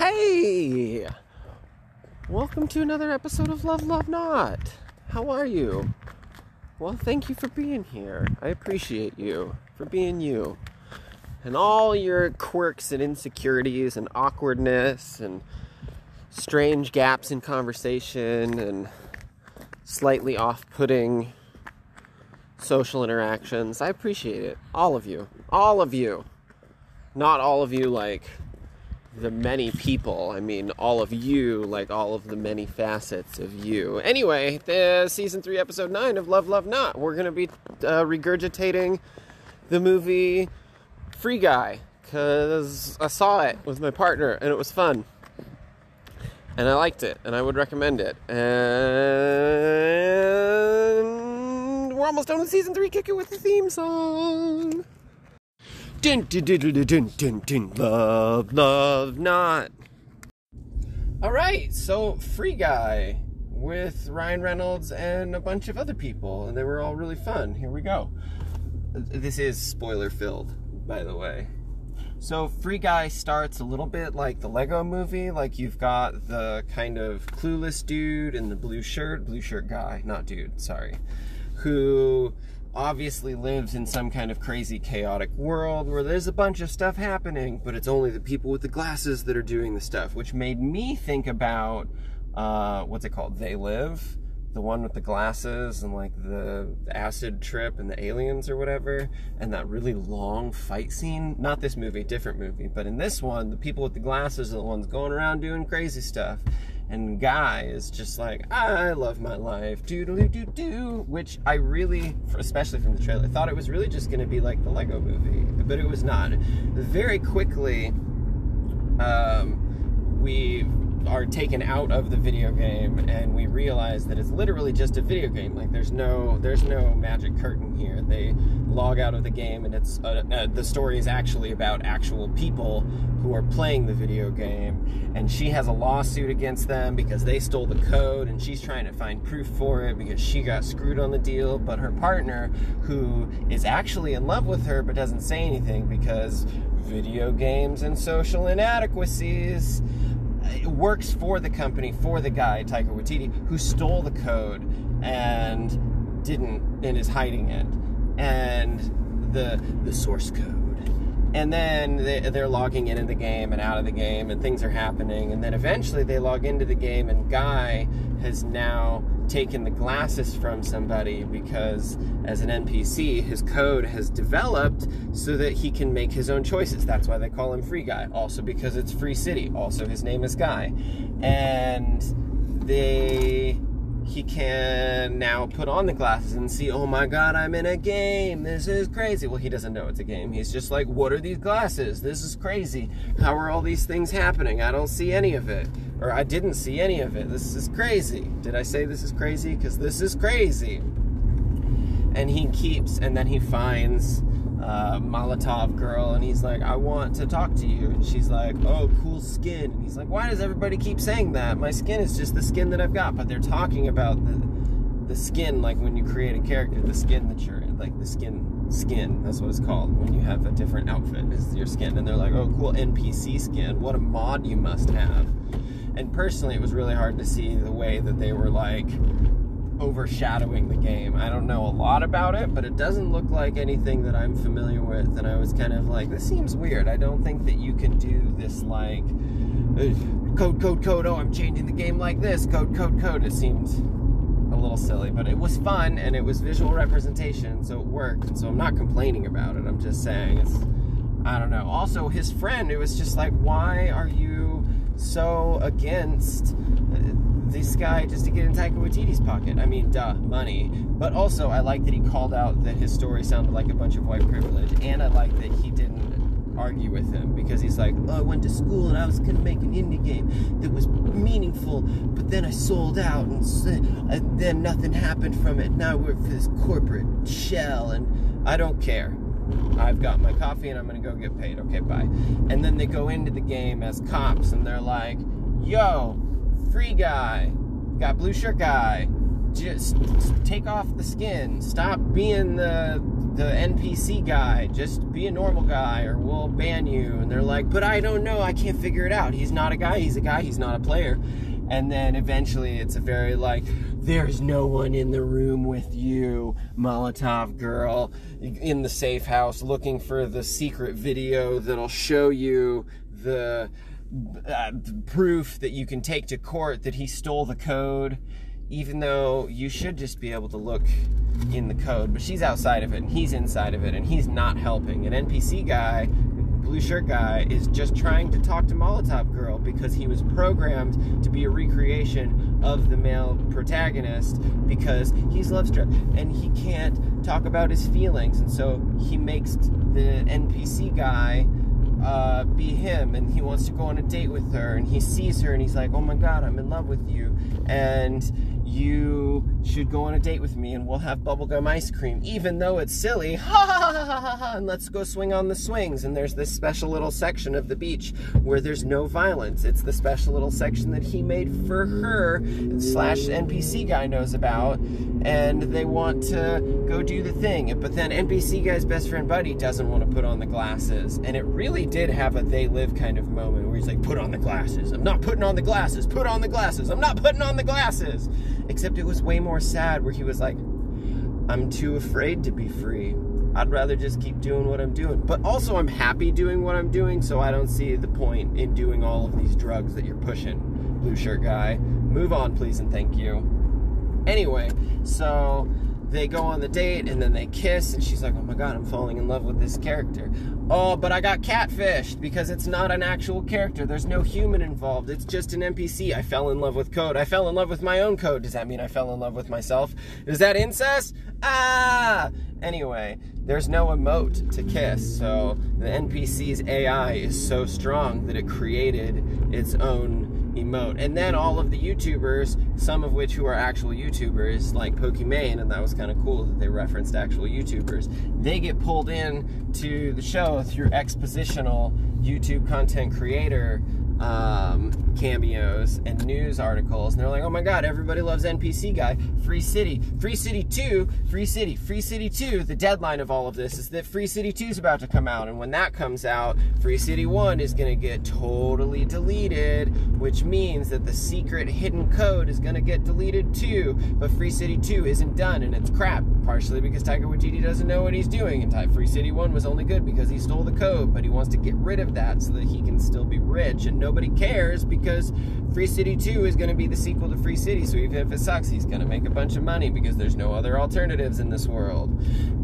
Hey! Welcome to another episode of Love, Love Not. How are you? Well, thank you for being here. I appreciate you for being you. And all your quirks and insecurities and awkwardness and strange gaps in conversation and slightly off putting social interactions. I appreciate it. All of you. All of you. Not all of you like the many people. I mean, all of you, like all of the many facets of you. Anyway, the season three, episode nine of Love, Love Not. We're gonna be uh, regurgitating the movie Free Guy because I saw it with my partner and it was fun. And I liked it, and I would recommend it. And we're almost done with season three. Kick it with the theme song. Dun, dun, dun, dun, dun, dun, dun, love, love, not. All right, so Free Guy with Ryan Reynolds and a bunch of other people, and they were all really fun. Here we go. This is spoiler filled, by the way. So Free Guy starts a little bit like the Lego movie, like you've got the kind of clueless dude in the blue shirt, blue shirt guy, not dude, sorry, who obviously lives in some kind of crazy chaotic world where there's a bunch of stuff happening, but it's only the people with the glasses that are doing the stuff, which made me think about uh, what's it called? They Live, the one with the glasses and like the acid trip and the aliens or whatever, and that really long fight scene. Not this movie, different movie, but in this one, the people with the glasses are the ones going around doing crazy stuff and Guy is just like, I love my life, doo doo doo doo, which I really, especially from the trailer, thought it was really just going to be like the Lego movie, but it was not. Very quickly, um, we are taken out of the video game and we realize that it's literally just a video game. Like there's no there's no magic curtain here. They log out of the game and it's uh, uh, the story is actually about actual people who are playing the video game. And she has a lawsuit against them because they stole the code and she's trying to find proof for it because she got screwed on the deal. But her partner who is actually in love with her but doesn't say anything because video games and social inadequacies works for the company for the guy Taika Waititi who stole the code and didn't and is hiding it. And the the source code and then they, they're logging in in the game and out of the game and things are happening. And then eventually they log into the game and guy has now taken the glasses from somebody because as an npc his code has developed so that he can make his own choices. That's why they call him free guy. Also because it's free city. Also his name is guy. And they he can now put on the glasses and see, oh my god, I'm in a game. This is crazy. Well, he doesn't know it's a game. He's just like, what are these glasses? This is crazy. How are all these things happening? I don't see any of it. Or I didn't see any of it. This is crazy. Did I say this is crazy? Because this is crazy. And he keeps, and then he finds uh, Molotov girl, and he's like, I want to talk to you. And she's like, Oh, cool skin. And he's like, Why does everybody keep saying that? My skin is just the skin that I've got. But they're talking about the the skin, like when you create a character, the skin that you're like the skin skin. That's what it's called when you have a different outfit. Is your skin, and they're like, Oh, cool NPC skin. What a mod you must have. And personally, it was really hard to see the way that they were like overshadowing the game. I don't know a lot about it, but it doesn't look like anything that I'm familiar with. And I was kind of like, this seems weird. I don't think that you can do this like uh, code, code, code. Oh, I'm changing the game like this. Code, code, code. It seemed a little silly, but it was fun and it was visual representation, so it worked. So I'm not complaining about it. I'm just saying it's, I don't know. Also, his friend, it was just like, why are you so against this guy just to get in Taika Waititi's pocket. I mean, duh, money. But also, I like that he called out that his story sounded like a bunch of white privilege, and I like that he didn't argue with him because he's like, oh, I went to school and I was gonna make an indie game that was meaningful, but then I sold out, and, then nothing happened from it. Now I work for this corporate shell, and I don't care. I've got my coffee and I'm gonna go get paid. Okay, bye. And then they go into the game as cops and they're like, yo, free guy, got blue shirt guy. just take off the skin. Stop being the the NPC guy. Just be a normal guy, or we'll ban you." And they're like, "But I don't know. I can't figure it out. He's not a guy. He's a guy. He's not a player." And then eventually, it's a very like, "There's no one in the room with you, Molotov girl, in the safe house, looking for the secret video that'll show you the." Uh, proof that you can take to court that he stole the code even though you should just be able to look in the code, but she's outside of it and he's inside of it and he's not helping. An NPC guy, blue shirt guy, is just trying to talk to Molotov Girl because he was programmed to be a recreation of the male protagonist because he's love struck and he can't talk about his feelings. And so he makes the NPC guy uh, be him and he wants to go on a date with her and he sees her and he's like, oh my god, I'm in love with you. And you should go on a date with me and we'll have bubblegum ice cream, even though it's silly. Ha ha ha ha ha ha! And let's go swing on the swings. And there's this special little section of the beach where there's no violence. It's the special little section that he made for her, and slash NPC guy knows about. And they want to go do the thing. But then NPC guy's best friend Buddy doesn't want to put on the glasses. And it really did have a they live kind of moment where he's like, put on the glasses. I'm not putting on the glasses. Put on the glasses. I'm not putting on the glasses. Except it was way more sad where he was like, I'm too afraid to be free. I'd rather just keep doing what I'm doing. But also, I'm happy doing what I'm doing, so I don't see the point in doing all of these drugs that you're pushing, blue shirt guy. Move on, please, and thank you. Anyway, so they go on the date and then they kiss and she's like oh my god i'm falling in love with this character. Oh but i got catfished because it's not an actual character. There's no human involved. It's just an npc i fell in love with code. I fell in love with my own code. Does that mean i fell in love with myself? Is that incest? Ah! Anyway there's no emote to kiss so the npc's ai is so strong that it created its own emote. And then all of the YouTubers, some of which who are actual YouTubers, like Pokimane, and that was kind of cool that they referenced actual YouTubers, they get pulled in to the show through expositional YouTube content creator um, cameos and news articles, and they're like, "Oh my God, everybody loves NPC guy, Free City, Free City Two, Free City, Free City Two." The deadline of all of this is that Free City Two is about to come out, and when that comes out, Free City One is going to get totally deleted, which means that the secret hidden code is going to get deleted too. But Free City Two isn't done, and it's crap, partially because Taika Waititi doesn't know what he's doing, and Free City One was only good because he stole the code, but he wants to get rid of that so that he can still be rich and nobody cares because Free City 2 is going to be the sequel to Free City. So even if it sucks, he's going to make a bunch of money because there's no other alternatives in this world.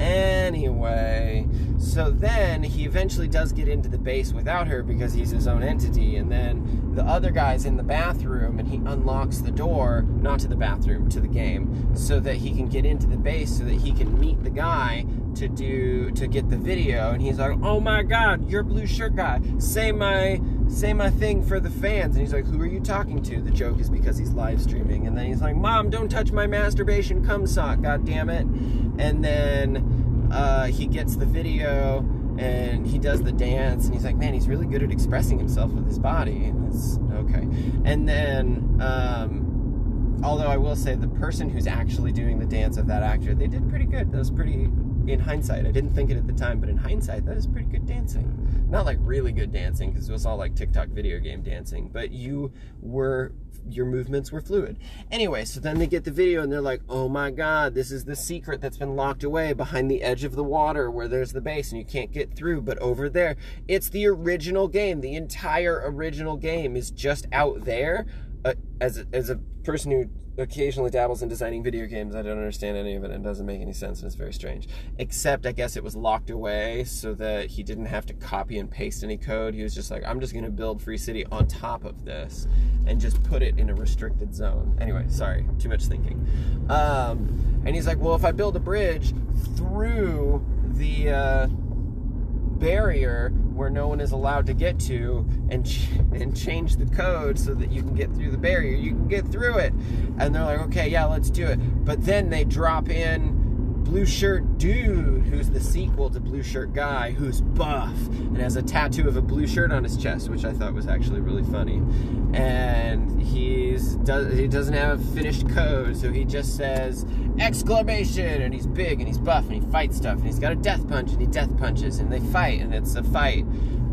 Anyway, so then he eventually does get into the base without her because he's his own entity. And then the other guy's in the bathroom and he unlocks the door, not to the bathroom, to the game, so that he can get into the base so that he can meet the guy to do to get the video and he's like oh my god you're blue shirt guy say my say my thing for the fans. And he's like who are you talking to? The joke is because he's live streaming. And then he's like mom don't touch my masturbation cum sock god damn it. And then uh, he gets the video and he does the dance and he's like man he's really good at expressing himself with his body. And it's okay. And then um, although i will say the person who's actually doing the dance of that actor they did pretty good. That was pretty in hindsight, I didn't think it at the time, but in hindsight, that is pretty good dancing. Not like really good dancing, because it was all like TikTok video game dancing, but you were, your movements were fluid. Anyway, so then they get the video and they're like, oh my god, this is the secret that's been locked away behind the edge of the water where there's the base and you can't get through, but over there, it's the original game. The entire original game is just out there. As, a, as a person who occasionally dabbles in designing video games. I don't understand any of it and it doesn't make any sense and it's very strange. Except I guess it was locked away so that he didn't have to copy and paste any code. He was just like, I'm just going to build Free City on top of this and just put it in a restricted zone. Anyway, sorry, too much thinking. Um, and he's like, well, if I build a bridge through the uh, barrier where no one is allowed to get to and ch- and change the code so that you can get through the barrier. You can get through it. And they're like, "Okay, yeah, let's do it." But then they drop in Blue Shirt Dude, who's the sequel to Blue Shirt Guy, who's buff and has a tattoo of a blue shirt on his chest, which I thought was actually really funny. And he's does he doesn't have finished code, so he just says exclamation, and he's big and he's buff and he fights stuff, and he's got a death punch and he death punches, and they fight, and it's a fight,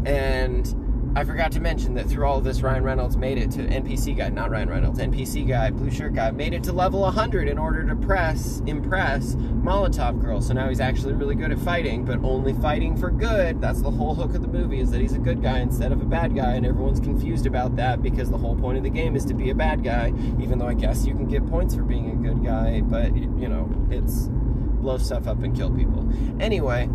and I forgot to mention that through all this, Ryan Reynolds made it to NPC guy, not Ryan Reynolds, NPC guy, blue shirt guy, made it to level 100 in order to press, impress Molotov Girl. So now he's actually really good at fighting, but only fighting for good. That's the whole hook of the movie is that he's a good guy instead of a bad guy, and everyone's confused about that because the whole point of the game is to be a bad guy. Even though I guess you can get points for being a good guy, but you know it's blow stuff up and kill people. Anyway.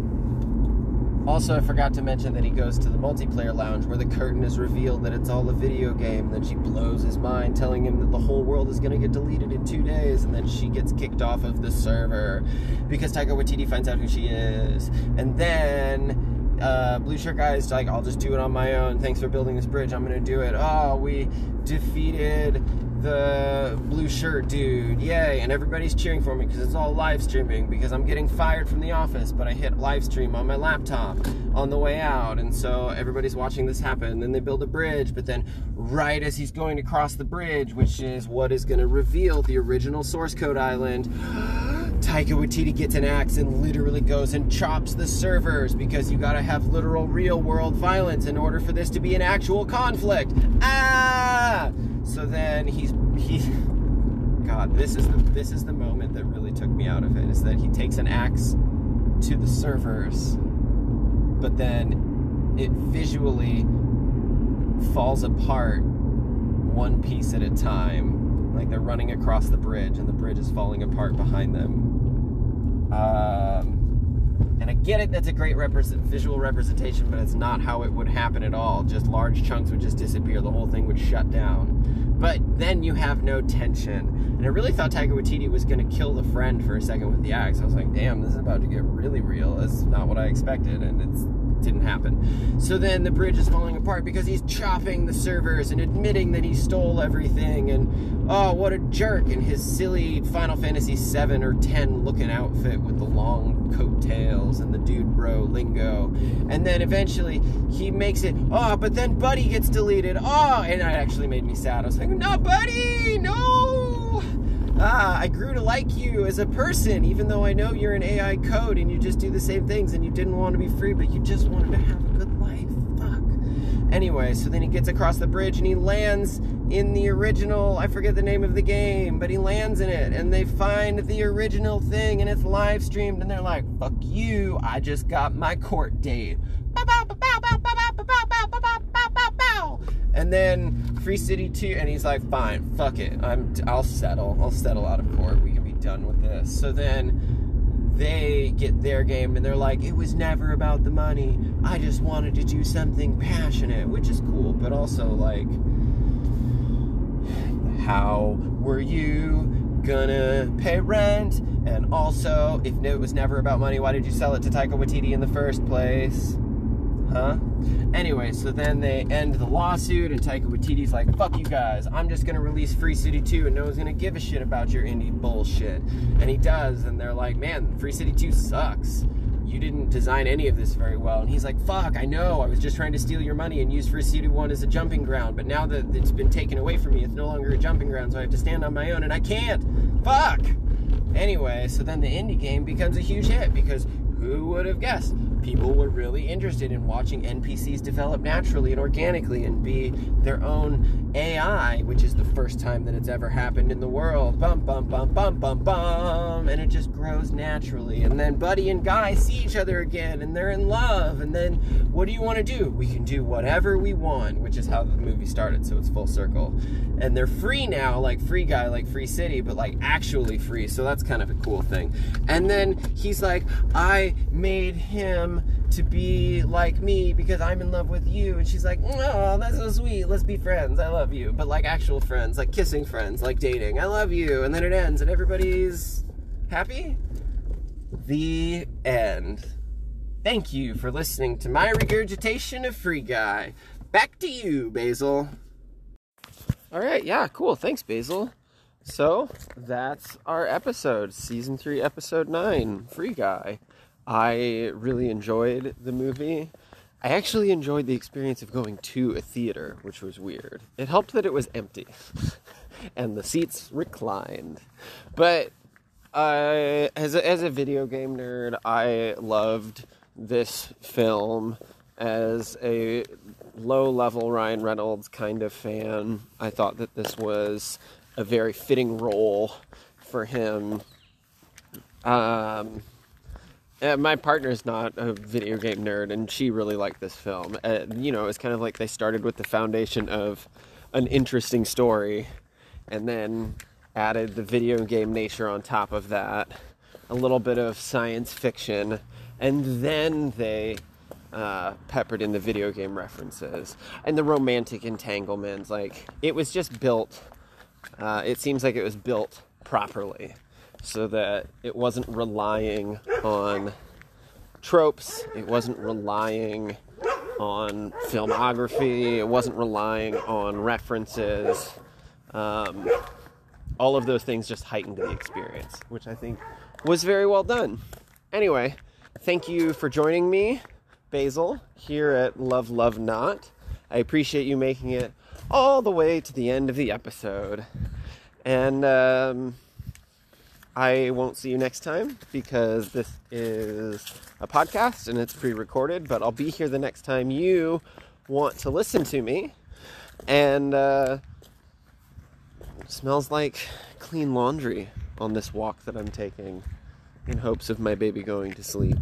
Also, I forgot to mention that he goes to the multiplayer lounge where the curtain is revealed that it's all a video game. Then she blows his mind, telling him that the whole world is going to get deleted in two days. And then she gets kicked off of the server because Taika Waititi finds out who she is. And then uh, Blue Shirt Guy is like, I'll just do it on my own. Thanks for building this bridge. I'm going to do it. Oh, we defeated the blue shirt dude, yay! And everybody's cheering for me because it's all live streaming because I'm getting fired from the office, but I hit live stream on my laptop on the way out, and so everybody's watching this happen. And then they build a bridge, but then right as he's going to cross the bridge, which is what is going to reveal the original source code island. Taika Waititi gets an axe and literally goes and chops the servers because you gotta have literal real world violence in order for this to be an actual conflict. Ah! So then he's he God, this is the this is the moment that really took me out of it is that he takes an axe to the servers, but then it visually falls apart one piece at a time. Like they're running across the bridge and the bridge is falling apart behind them. Um, and I get it, that's a great represent, visual representation, but it's not how it would happen at all. Just large chunks would just disappear, the whole thing would shut down. But then you have no tension. And I really thought Taika Waititi was going to kill the friend for a second with the axe. I was like, damn, this is about to get really real. That's not what I expected, and it's didn't happen. So then the bridge is falling apart because he's chopping the servers and admitting that he stole everything and oh what a jerk in his silly Final Fantasy 7 or 10 looking outfit with the long coattails and the dude bro lingo. And then eventually he makes it oh but then Buddy gets deleted. Oh and that actually made me sad. I was like, no Buddy, no ah, I grew to like you as a person, even though I know you're an AI code and you just do the same things and you didn't want to be free, but you just wanted to have a good life. Fuck. Anyway, so then he gets across the bridge and he lands in the original, I forget the name of the game, but he lands in it and they find the original thing and it's live streamed and they're like, fuck you, I just got my court date. And then Free City 2, and he's like, fine, fuck it. I'm, I'll settle. I'll settle out of court. We can be done with this. So then they get their game and they're like, it was never about the money. I just wanted to do something passionate, which is cool, but also like, how were you gonna pay rent? And also, if it was never about money, why did you sell it to Taika Waititi in the first place? Huh? Anyway, so then they end the lawsuit, and Taika Waititi's like, fuck you guys, I'm just gonna release Free City 2, and no one's gonna give a shit about your indie bullshit. And he does, and they're like, man, Free City 2 sucks. You didn't design any of this very well. And he's like, fuck, I know, I was just trying to steal your money and use Free City 1 as a jumping ground, but now that it's been taken away from me, it's no longer a jumping ground, so I have to stand on my own, and I can't. Fuck! Anyway, so then the indie game becomes a huge hit because who would have guessed? People were really interested in watching NPCs develop naturally and organically and be their own AI, which is the first time that it's ever happened in the world. Bum, bum, bum, bum, bum, bum. And it just grows naturally. And then Buddy and Guy see each other again and they're in love. And then what do you want to do? We can do whatever we want, which is how the movie started, so it's full circle. And they're free now, like Free Guy, like Free City, but like actually free. So that's kind of a cool thing. And then he's like, I made him to be like me because I'm in love with you. And she's like, oh, that's so sweet. Let's be friends. I love you. But like actual friends, like kissing friends, like dating. I love you. And then it ends and everybody's happy. The end. Thank you for listening to my regurgitation of Free Guy. Back to you, Basil. All right, yeah, cool. Thanks, Basil. So that's our episode, season three, episode nine, Free Guy. I really enjoyed the movie. I actually enjoyed the experience of going to a theater, which was weird. It helped that it was empty and the seats reclined. But uh, as, a, as a video game nerd, I loved this film as a low level Ryan Reynolds kind of fan. I thought that this was a very fitting role for him. Um, my partner's not a video game nerd, and she really liked this film. Uh, you know, it's kind of like they started with the foundation of an interesting story, and then added the video game nature on top of that, a little bit of science fiction, and then they uh, peppered in the video game references and the romantic entanglements. Like it was just built. Uh, it seems like it was built properly, so that it wasn't relying on tropes. It wasn't relying on filmography. It wasn't relying on references. Um, all of those things just heightened the experience, which I think was very well done. Anyway, thank you for joining me Basil here at Love Love Not. I appreciate you making it all the way to the end of the episode. And um, I won't see you next time because this is a podcast and it's pre recorded, but I'll be here the next time you want to listen to me. And uh, smells like clean laundry on this walk that I'm taking in hopes of my baby going to sleep.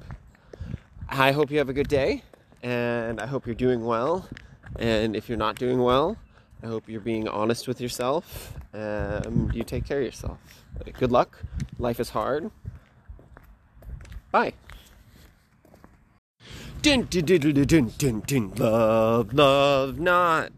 I hope you have a good day, and I hope you're doing well. And if you're not doing well, I hope you're being honest with yourself. Um, you take care of yourself. Good luck. Life is hard. Bye. Dun, dun, dun, dun, dun, dun, dun. Love, love, not.